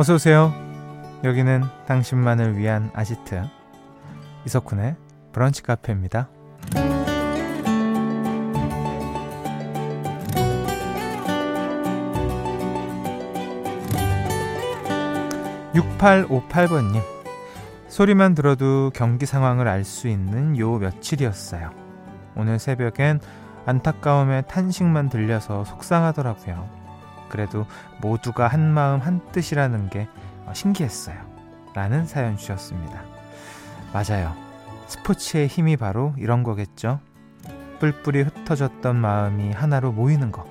어서 오세요. 여기는 당신만을 위한 아지트 이석훈의 브런치 카페입니다. 6858번님 소리만 들어도 경기 상황을 알 수 있는 요 며칠이었어요. 오늘 새벽엔 안타까움에 탄식만 들려서 속상하더라고요. 그래도 모두가 한 마음 한 뜻이라는 게 신기했어요. 라는 사연 주셨습니다. 맞아요. 스포츠의 힘이 바로 이런 거겠죠. 뿔뿔이 흩어졌던 마음이 하나로 모이는 것.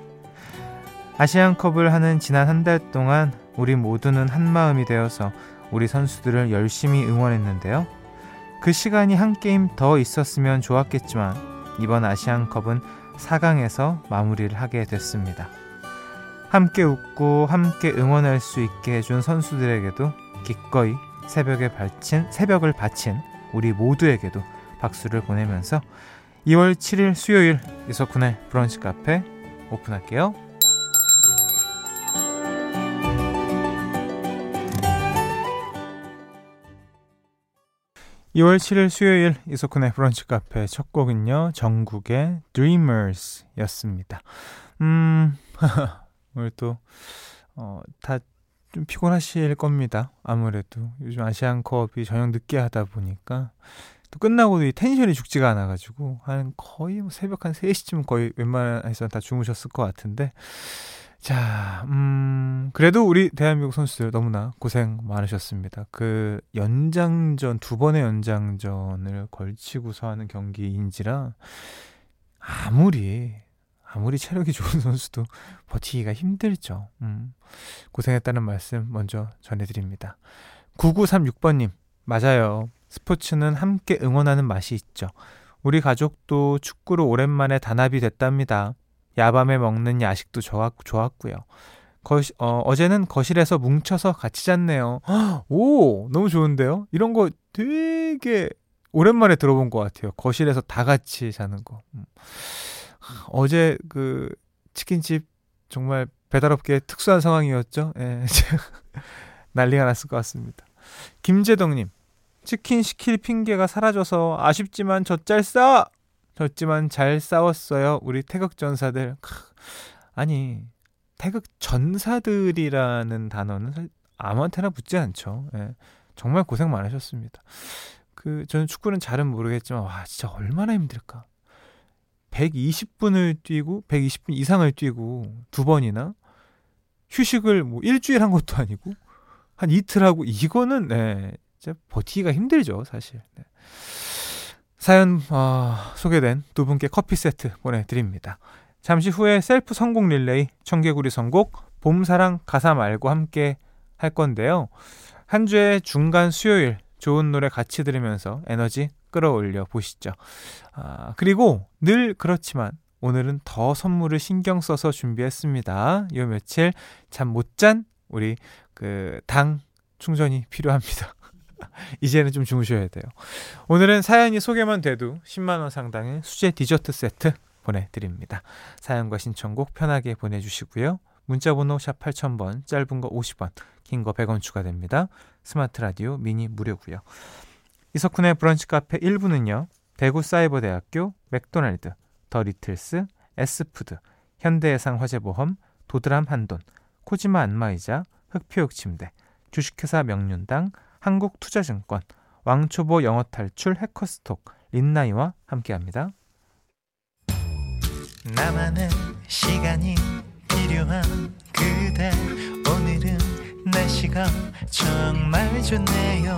아시안컵을 하는 지난 한 달 동안 우리 모두는 한 마음이 되어서 우리 선수들을 열심히 응원했는데요. 그 시간이 한 게임 더 있었으면 좋았겠지만 이번 아시안컵은 4강에서 마무리를 하게 됐습니다. 함께 웃고 함께 응원할 수 있게 해준 선수들에게도 기꺼이 새벽에 바친, 새벽을 바친 우리 모두에게도 박수를 보내면서 2월 7일 수요일 이석훈의 브런치 카페 오픈할게요. 2월 7일 수요일 이석훈의 브런치 카페 첫 곡은요. 정국의 Dreamers 였습니다. 음, 오늘 또, 어, 다 좀 피곤하실 겁니다. 아무래도 요즘 아시안컵이 저녁 늦게 하다 보니까 또 끝나고도 이 텐션이 죽지가 않아가지고 한 거의 뭐 새벽 한 3시쯤 거의 웬만해서 다 주무셨을 것 같은데 자, 음, 그래도 우리 대한민국 선수들 너무나 고생 많으셨습니다. 그 연장전, 두 번의 연장전을 걸치고서 하는 경기인지라 아무리, 아무리 체력이 좋은 선수도 버티기가 힘들죠. 음, 고생했다는 말씀 먼저 전해드립니다. 9936번님, 맞아요. 스포츠는 함께 응원하는 맛이 있죠. 우리 가족도 축구로 오랜만에 단합이 됐답니다. 야밤에 먹는 야식도 좋았, 좋았고요. 거시, 어, 어제는 거실에서 뭉쳐서 같이 잤네요. 오, 너무 좋은데요? 이런 거 되게 오랜만에 들어본 것 같아요. 거실에서 다 같이 자는 거. 음. 어제 그 치킨집 정말 배달업계 특수한 상황이었죠. 예. 난리가 났을 것 같습니다. 김재덕님, 치킨 시킬 핑계가 사라져서 아쉽지만 젖잘 싸! 졌지만 잘 싸웠어요. 우리 태극 전사들. 아니, 태극 전사들이라는 단어는 아무한테나 붙지 않죠. 예. 정말 고생 많으셨습니다. 그 저는 축구는 잘은 모르겠지만 와 진짜 얼마나 힘들까. 120분을 뛰고 120분 이상을 뛰고 두 번이나 휴식을 뭐 일주일 한 것도 아니고 한 이틀 하고 이거는 네, 진짜 버티기가 힘들죠 사실. 네. 사연 어, 소개된 두 분께 커피 세트 보내드립니다. 잠시 후에 셀프 성공 릴레이 청개구리 선곡 봄사랑 가사 말고 함께 할 건데요. 한 주의 중간 수요일 좋은 노래 같이 들으면서 에너지 끌어올려 보시죠. 아, 그리고 늘 그렇지만 오늘은 더 선물을 신경 써서 준비했습니다. 요 며칠 잠 못 잔 우리 그 당 충전이 필요합니다. 이제는 좀 주무셔야 돼요. 오늘은 사연이 소개만 돼도 10만 원 상당의 수제 디저트 세트 보내드립니다. 사연과 신청곡 편하게 보내주시고요. 문자번호 샵 8000번, 짧은 거 50원, 긴 거 100원 추가됩니다. 스마트 라디오 미니 무료고요. 이석훈의 브런치 카페 1부는요. 대구사이버대학교, 맥도날드, 더 리틀스, S푸드, 현대해상 화재보험, 도드람 한돈, 코지마 안마의자, 흙표흙침대, 주식회사 명륜당, 한국투자증권, 왕초보 영어 탈출 해커스톡, 린나이와 함께합니다. 나만의 시간이 필요한 그대 오늘은 날씨가 정말 좋네요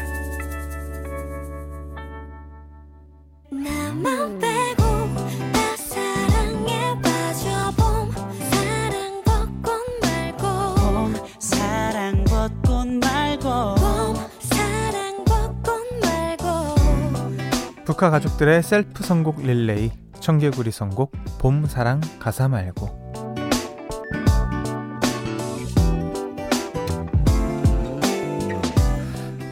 축하 가족들의 셀프 선곡 릴레이 청개구리 선곡 봄 사랑 가사 말고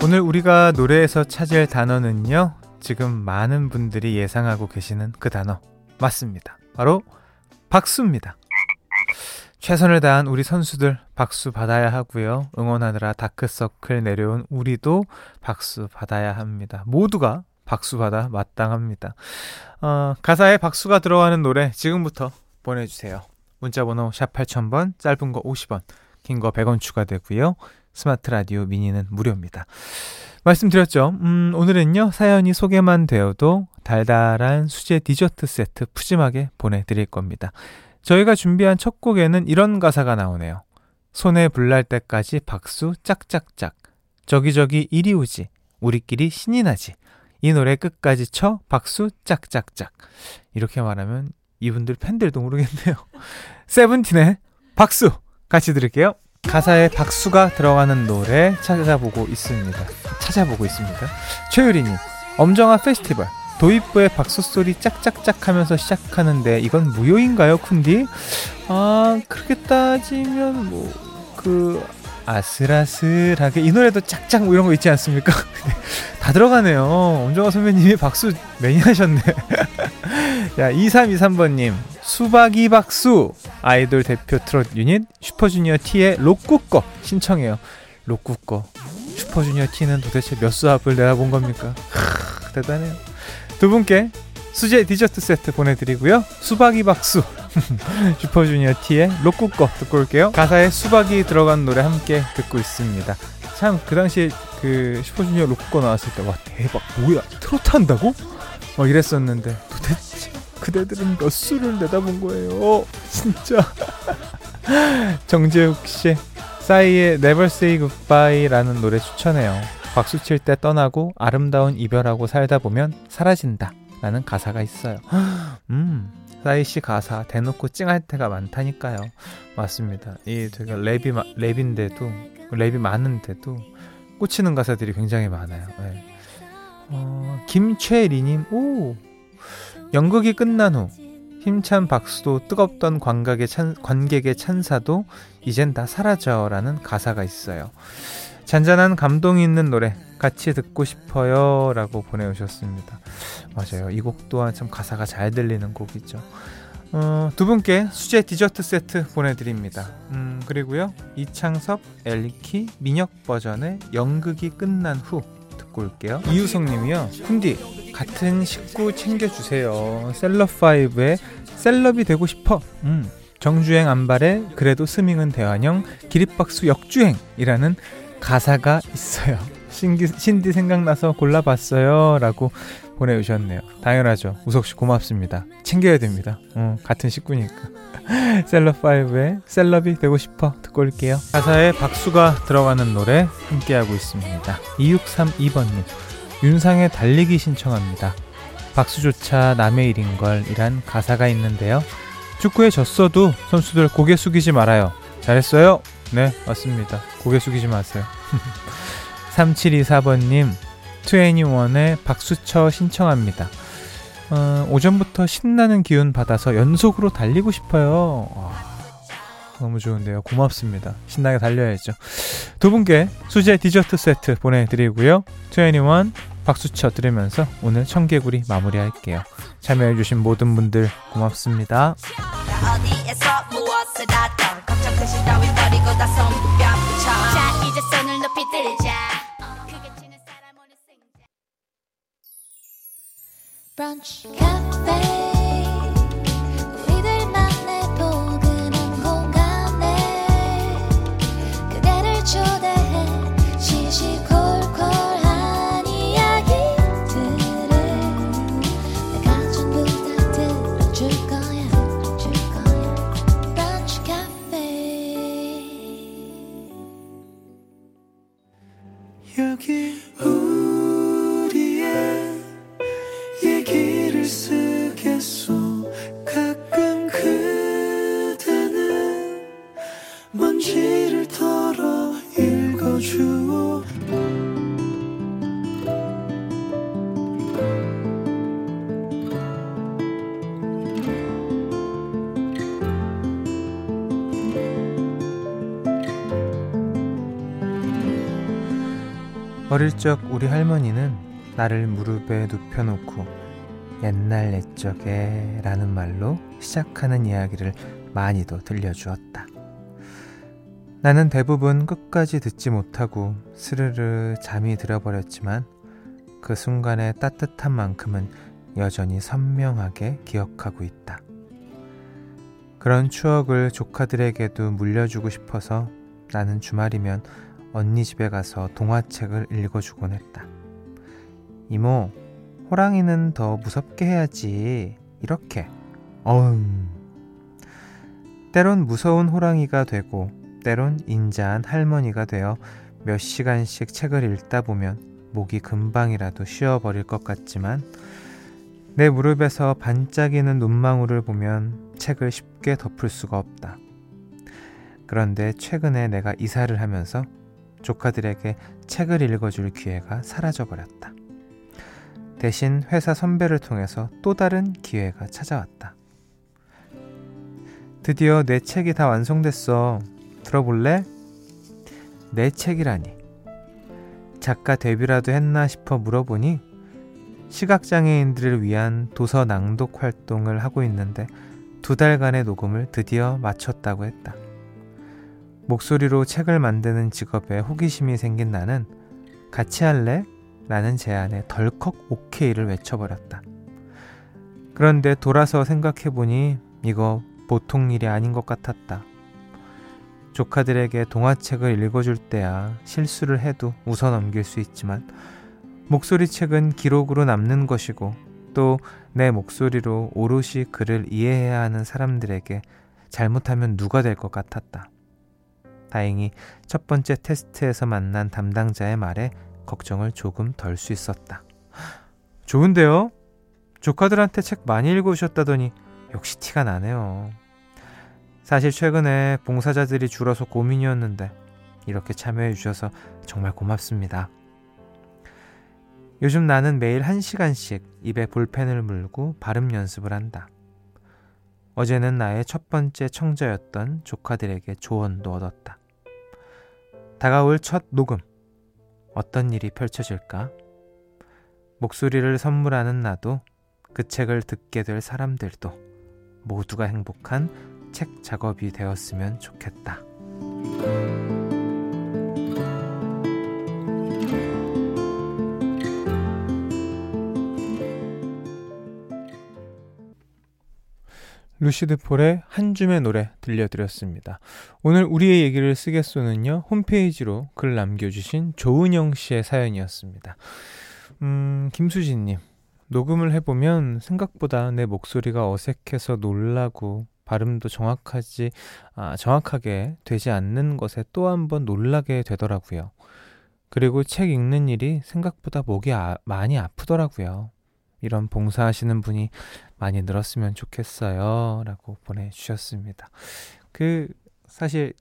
오늘 우리가 노래에서 찾을 단어는요. 지금 많은 분들이 예상하고 계시는 그 단어 맞습니다. 바로 박수입니다. 최선을 다한 우리 선수들 박수 받아야 하고요. 응원하느라 다크서클 내려온 우리도 박수 받아야 합니다. 모두가 박수 받아 마땅합니다. 어, 가사에 박수가 들어가는 노래 지금부터 보내주세요. 문자번호 샵 8000번, 짧은 거 50원, 긴 거 100원 추가되고요. 스마트 라디오 미니는 무료입니다. 말씀드렸죠. 음, 오늘은요, 사연이 소개만 되어도 달달한 수제 디저트 세트 푸짐하게 보내드릴 겁니다. 저희가 준비한 첫 곡에는 이런 가사가 나오네요. 손에 불날 때까지 박수 짝짝짝. 저기저기 이리 오지. 우리끼리 신이 나지. 이 노래 끝까지 쳐 박수 짝짝짝. 이렇게 말하면 이분들 팬들도 모르겠네요. 세븐틴의 박수 같이 들을게요. 가사에 박수가 들어가는 노래 찾아보고 있습니다. 찾아보고 있습니다. 최유리님, 엄정화 페스티벌. 도입부의 박수 소리 짝짝짝 하면서 시작하는데 이건 무효인가요, 쿤디? 아, 그렇게 따지면 뭐, 그, 아슬아슬하게 이 노래도 짝짝 뭐 이런 거 있지 않습니까? 다 들어가네요. 엄정화 선배님이 박수 많이 하셨네. 자, 2323번님. 수박이 박수. 아이돌 대표 트롯 유닛 슈퍼주니어 T의 로꾸꺼 신청해요. 로꾸꺼. 슈퍼주니어 T는 도대체 몇 수 앞을 내다본 겁니까? 하, 대단해요. 두 분께 수제 디저트 세트 보내드리고요. 수박이 박수. 슈퍼주니어 T의 로꾸꺼 듣고 올게요. 가사에 수박이 들어간 노래 함께 듣고 있습니다. 참 그 당시에 그 슈퍼주니어 로꾸꺼 나왔을 때 와 대박 뭐야 트로트 한다고? 막 이랬었는데 도대체 그대들은 몇 수를 내다본 거예요. 진짜. 정재욱 씨, 싸이의 Never Say Goodbye라는 노래 추천해요. 박수 칠 때 떠나고 아름다운 이별하고 살다 보면 사라진다. 라는 가사가 있어요. 음, 싸이 씨 가사 대놓고 찡할 때가 많다니까요. 맞습니다. 이 되게 랩이, 랩인데도, 랩이 많은데도 꽂히는 가사들이 굉장히 많아요. 네. 어, 김최리님, 오! 연극이 끝난 후 힘찬 박수도 뜨겁던 관객의, 찬, 관객의 찬사도 이젠 다 사라져라는 가사가 있어요. 잔잔한 감동이 있는 노래 같이 듣고 싶어요 라고 보내오셨습니다. 맞아요. 이 곡 또한 참 가사가 잘 들리는 곡이죠. 어, 두 분께 수제 디저트 세트 보내드립니다. 음, 그리고요. 이창섭, 엘리키, 민혁 버전의 연극이 끝난 후 듣고 올게요. 이유성 님이요. 쿤디, 같은 식구 챙겨주세요. 셀럽5의 셀럽이 되고 싶어. 음. 정주행 안발에 그래도 스밍은 대환영 기립박수 역주행이라는 가사가 있어요. 신기, 신디 생각나서 골라봤어요. 라고 보내주셨네요. 당연하죠. 우석씨 고맙습니다. 챙겨야 됩니다. 어, 같은 식구니까. 셀럽5의 셀럽이 되고 싶어 듣고 올게요. 가사에 박수가 들어가는 노래 함께하고 있습니다. 2632번님. 윤상의 달리기 신청합니다. 박수조차 남의 일인 걸 이란 가사가 있는데요. 축구에 졌어도 선수들 고개 숙이지 말아요. 잘했어요. 네, 맞습니다. 고개 숙이지 마세요. 3724번님, 2NE1의 박수쳐 신청합니다. 어, 오전부터 신나는 기운 받아서 연속으로 달리고 싶어요. 와, 너무 좋은데요. 고맙습니다. 신나게 달려야죠. 두 분께 수제 디저트 세트 보내드리고요. 2NE1 박수쳐 들으면서 오늘 청개구리 마무리할게요. 참여해주신 모든 분들 고맙습니다. Brunch Cafe. 먼지를 털어 읽어주오 어릴 적 우리 할머니는 나를 무릎에 눕혀놓고 옛날 옛적에 라는 말로 시작하는 이야기를 많이도 들려주었다. 나는 대부분 끝까지 듣지 못하고 스르르 잠이 들어버렸지만 그 순간의 따뜻한 만큼은 여전히 선명하게 기억하고 있다. 그런 추억을 조카들에게도 물려주고 싶어서 나는 주말이면 언니 집에 가서 동화책을 읽어주곤 했다. 이모, 호랑이는 더 무섭게 해야지. 이렇게. 어음. 때론 무서운 호랑이가 되고, 때론 인자한 할머니가 되어 몇 시간씩 책을 읽다 보면 목이 금방이라도 쉬어버릴 것 같지만, 내 무릎에서 반짝이는 눈망울을 보면 책을 쉽게 덮을 수가 없다. 그런데 최근에 내가 이사를 하면서 조카들에게 책을 읽어줄 기회가 사라져버렸다. 대신 회사 선배를 통해서 또 다른 기회가 찾아왔다. 드디어 내 책이 다 완성됐어. 들어볼래? 내 책이라니. 작가 데뷔라도 했나 싶어 물어보니 시각장애인들을 위한 도서 낭독 활동을 하고 있는데 두 달간의 녹음을 드디어 마쳤다고 했다. 목소리로 책을 만드는 직업에 호기심이 생긴 나는 같이 할래? 라는 제안에 덜컥 오케이를 외쳐버렸다. 그런데 돌아서 생각해보니 이거 보통 일이 아닌 것 같았다. 조카들에게 동화책을 읽어줄 때야 실수를 해도 웃어 넘길 수 있지만 목소리 책은 기록으로 남는 것이고 또 내 목소리로 오롯이 그를 이해해야 하는 사람들에게 잘못하면 누가 될 것 같았다. 다행히 첫 번째 테스트에서 만난 담당자의 말에 걱정을 조금 덜 수 있었다. 좋은데요? 조카들한테 책 많이 읽으셨다더니 역시 티가 나네요. 사실 최근에 봉사자들이 줄어서 고민이었는데 이렇게 참여해 주셔서 정말 고맙습니다. 요즘 나는 매일 1시간씩 입에 볼펜을 물고 발음 연습을 한다. 어제는 나의 첫 번째 청자였던 조카들에게 조언도 얻었다. 다가올 첫 녹음. 어떤 일이 펼쳐질까? 목소리를 선물하는 나도 그 책을 듣게 될 사람들도 모두가 행복한 책 작업이 되었으면 좋겠다. 루시드 폴의 한 줌의 노래 들려드렸습니다. 오늘 우리의 얘기를 쓰겠소는요, 홈페이지로 글 남겨주신 조은영 씨의 사연이었습니다. 음, 김수진님. 녹음을 해보면 생각보다 내 목소리가 어색해서 놀라고 발음도 정확하지, 아, 정확하게 되지 않는 것에 또 한 번 놀라게 되더라고요. 그리고 책 읽는 일이 생각보다 목이 아, 많이 아프더라고요. 이런 봉사하시는 분이 많이 늘었으면 좋겠어요. 라고 보내주셨습니다. 그, 사실,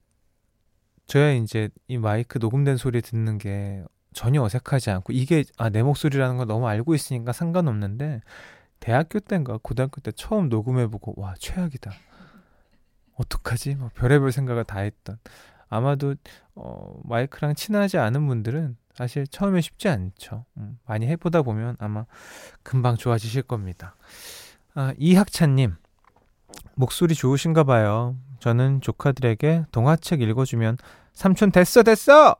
저야 이제 이 마이크 녹음된 소리 듣는 게 전혀 어색하지 않고, 이게, 아, 내 목소리라는 걸 너무 알고 있으니까 상관없는데, 대학교 때인가 고등학교 때 처음 녹음해보고, 와, 최악이다. 어떡하지? 뭐 별의별 생각을 다 했던. 아마도, 어, 마이크랑 친하지 않은 분들은 사실 처음에 쉽지 않죠. 음, 많이 해보다 보면 아마 금방 좋아지실 겁니다. 아, 이학찬님, 목소리 좋으신가 봐요. 저는 조카들에게 동화책 읽어주면 삼촌 됐어 됐어!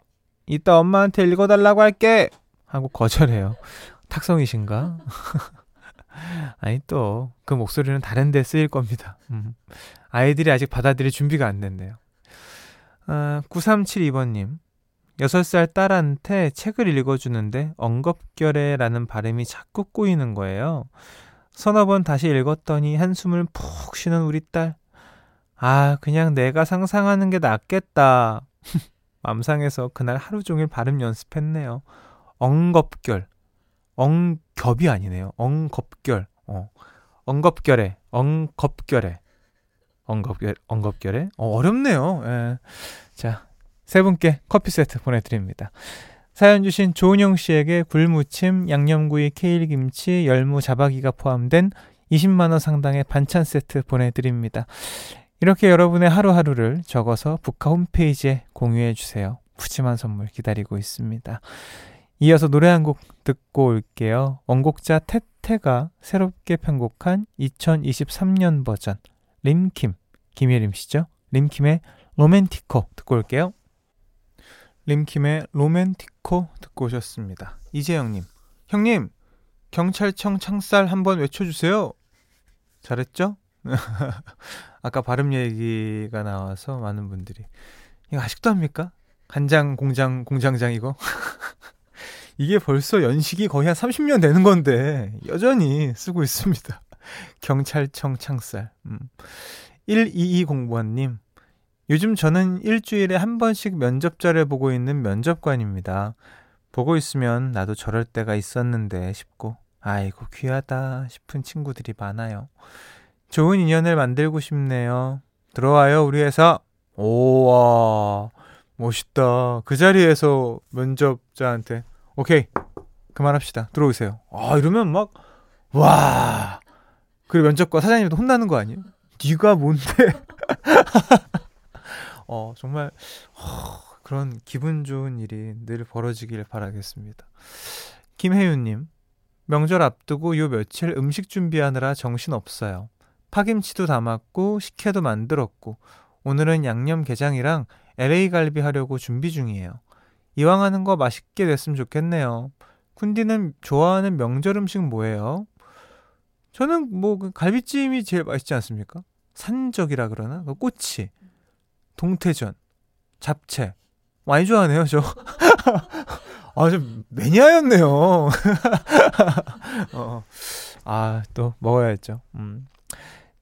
이따 엄마한테 읽어달라고 할게! 하고 거절해요. 탁성이신가? 아니 또 그 목소리는 다른 데 쓰일 겁니다. 음. 아이들이 아직 받아들일 준비가 안 됐네요. 아, 9372번님 6살 딸한테 책을 읽어주는데 엉겁결에라는 발음이 자꾸 꼬이는 거예요. 서너 번 다시 읽었더니 한숨을 푹 쉬는 우리 딸. 아, 그냥 내가 상상하는 게 낫겠다. 맘상에서 그날 하루 종일 발음 연습했네요. 엉겁결. 엉겹이 아니네요. 엉겁결. 어. 엉겁결에. 엉겁결에. 엉겁결, 엉겁결에. 어, 어렵네요. 예. 자, 세 분께 커피 세트 보내드립니다. 사연 주신 조은영 씨에게 굴무침, 양념구이, 케일김치, 열무, 자박이가 포함된 20만원 상당의 반찬 세트 보내드립니다. 이렇게 여러분의 하루하루를 적어서 북카 홈페이지에 공유해 주세요. 푸짐한 선물 기다리고 있습니다. 이어서 노래 한 곡 듣고 올게요. 원곡자 태태가 새롭게 편곡한 2023년 버전 림킴 김예림 씨죠? 림킴의 로맨티코 듣고 올게요. 림킴의 로맨티코 듣고 오셨습니다. 이재영님, 형님 경찰청 창살 한번 외쳐주세요. 잘했죠? 아까 발음 얘기가 나와서 많은 분들이 이거 아직도 합니까? 간장 공장 공장장 이거 이게 벌써 연식이 거의 한 30년 되는 건데 여전히 쓰고 있습니다. 경찰청 창살. 음. 1220번님 요즘 저는 일주일에 한 번씩 면접자를 보고 있는 면접관입니다. 보고 있으면 나도 저럴 때가 있었는데 싶고 아이고 귀하다 싶은 친구들이 많아요. 좋은 인연을 만들고 싶네요. 들어와요 우리 회사. 오와 멋있다. 그 자리에서 면접자한테 오케이 그만합시다. 들어오세요. 아 이러면 막 와. 그리고 면접과 사장님도 혼나는 거 아니에요? 네가 뭔데? 어 정말 어, 그런 기분 좋은 일이 늘 벌어지길 바라겠습니다. 김혜윤님 명절 앞두고 요 며칠 음식 준비하느라 정신 없어요. 파김치도 담았고 식혜도 만들었고 오늘은 양념게장이랑 LA 갈비 하려고 준비 중이에요. 이왕 하는 거 맛있게 됐으면 좋겠네요. 쿤디는 좋아하는 명절 음식 뭐예요? 저는 뭐그 갈비찜이 제일 맛있지 않습니까? 산적이라 그러나 그 꼬치, 동태전, 잡채 많이 좋아하네요 저. 아, 좀 매니아였네요. 어, 아, 또 먹어야죠. 음.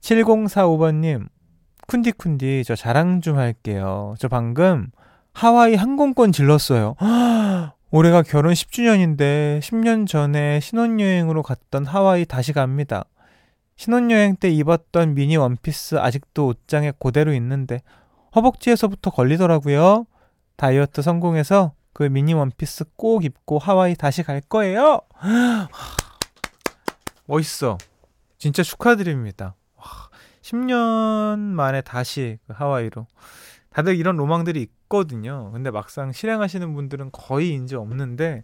7045번님, 쿤디쿤디, 저 자랑 좀 할게요. 저 방금 하와이 항공권 질렀어요. 올해가 결혼 10주년인데 10년 전에 신혼여행으로 갔던 하와이 다시 갑니다. 신혼여행 때 입었던 미니 원피스 아직도 옷장에 그대로 있는데 허벅지에서부터 걸리더라고요. 다이어트 성공해서 그 미니 원피스 꼭 입고 하와이 다시 갈 거예요. 멋있어. 진짜 축하드립니다. 10년 만에 다시 그 하와이로. 다들 이런 로망들이 있거든요. 근데 막상 실행하시는 분들은 거의 이제 없는데,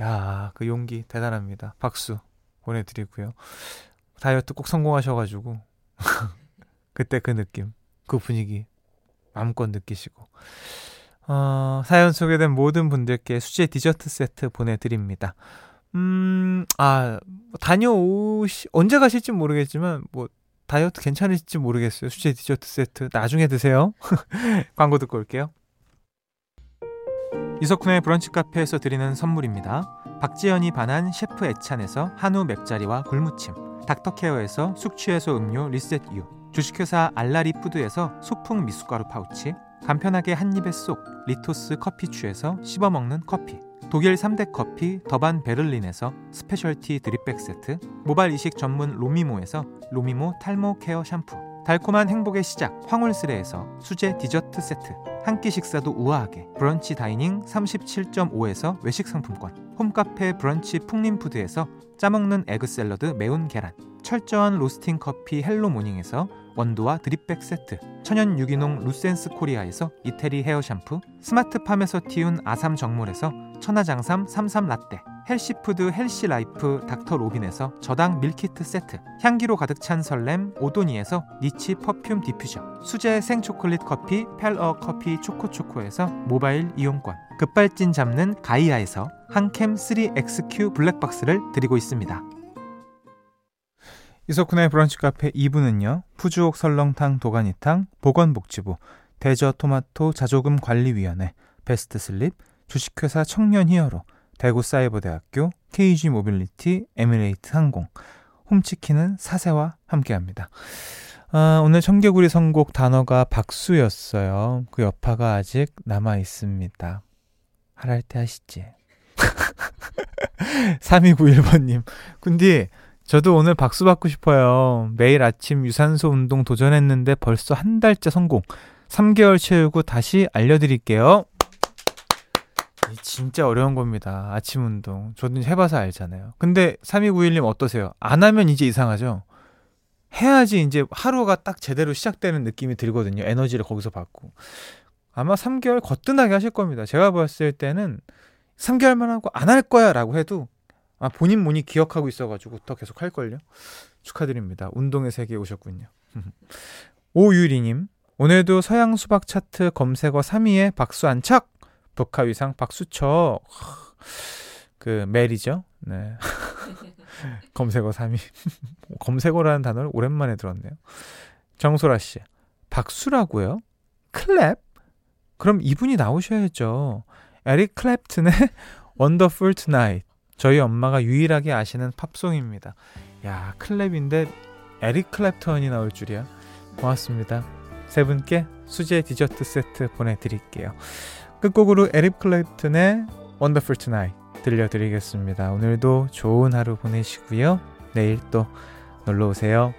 야, 그 용기 대단합니다. 박수 보내드리고요. 다이어트 꼭 성공하셔가지고, 그때 그 느낌, 그 분위기 마음껏 느끼시고. 어, 사연 소개된 모든 분들께 수제 디저트 세트 보내드립니다. 음, 아, 다녀오시, 언제 가실지 모르겠지만, 뭐, 다이어트 괜찮을지 모르겠어요. 수제 디저트 세트. 나중에 드세요. 광고 듣고 올게요. 이석훈의 브런치 카페에서 드리는 선물입니다. 박지연이 반한 셰프 애찬에서 한우 맵자리와 굴무침. 닥터케어에서 숙취해소 음료 리셋유. 주식회사 알라리 푸드에서 소풍 미숫가루 파우치. 간편하게 한입에 쏙 리토스 커피추에서 씹어먹는 커피. 독일 3대 커피 더반 베를린에서 스페셜티 드립백 세트, 모발 이식 전문 로미모에서 로미모 탈모 케어 샴푸, 달콤한 행복의 시작 황홀스레에서 수제 디저트 세트, 한 끼 식사도 우아하게 브런치 다이닝 37.5에서 외식 상품권, 홈카페 브런치 풍림푸드에서 짜먹는 egg 샐러드 매운 계란, 철저한 로스팅 커피 헬로 모닝에서 원두와 드립백 세트, 천연 유기농 루센스 코리아에서 이태리 헤어 샴푸, 스마트팜에서 키운 아삼 정물에서 천하장삼 삼삼 라떼, healthy food healthy life 닥터 로빈에서 저당 밀키트 세트, 향기로 가득 찬 설렘 오도니에서 niche perfume 디퓨저, 수제 생초콜릿 커피 펠어 커피 초코초코에서 모바일 이용권, 급발진 잡는 가이아에서 한캠 3XQ 블랙박스를 드리고 있습니다. 이석훈의 브런치 카페 2부는요. 푸주옥 설렁탕 도가니탕 보건복지부 대저토마토 자조금 관리위원회 베스트슬립 주식회사 청년 히어로 대구사이버대학교 KG 모빌리티 에미레이트 항공 홈치킨은 사세와 함께합니다. 아, 오늘 청개구리 선곡 단어가 박수였어요. 그 여파가 아직 남아 있습니다. 하랄 때 하시지. 3291번님. 근데 저도 오늘 박수 받고 싶어요. 매일 아침 유산소 운동 도전했는데 벌써 한 달째 성공. 3개월 채우고 다시 알려드릴게요. 진짜 어려운 겁니다. 아침 운동. 저도 해봐서 알잖아요. 근데 3291님 어떠세요? 안 하면 이제 이상하죠? 해야지 이제 하루가 딱 제대로 시작되는 느낌이 들거든요. 에너지를 거기서 받고. 아마 3개월 거뜬하게 하실 겁니다. 제가 봤을 때는 3개월만 하고 안 할 거야 라고 해도 아, 본인 몸이 기억하고 있어가지고 더 계속 할걸요? 축하드립니다. 운동의 세계에 오셨군요. 오유리님, 오늘도 서양 수박 차트 검색어 3위에 박수 안착! 북하위상 박수쳐. 그, 멜이죠? 네. 검색어 3위. 검색어라는 단어를 오랜만에 들었네요. 정소라 씨, 박수라고요? Clap? 그럼 이분이 나오셔야죠. 에릭 클랩튼의 Wonderful Tonight. 저희 엄마가 유일하게 아시는 팝송입니다. 야, clap인데 에릭 클랩튼이 나올 줄이야. 고맙습니다. 세 분께 수제 디저트 세트 보내드릴게요. 끝곡으로 에릭 클랩튼의 Wonderful Tonight 들려드리겠습니다. 오늘도 좋은 하루 보내시고요. 내일 또 놀러 오세요.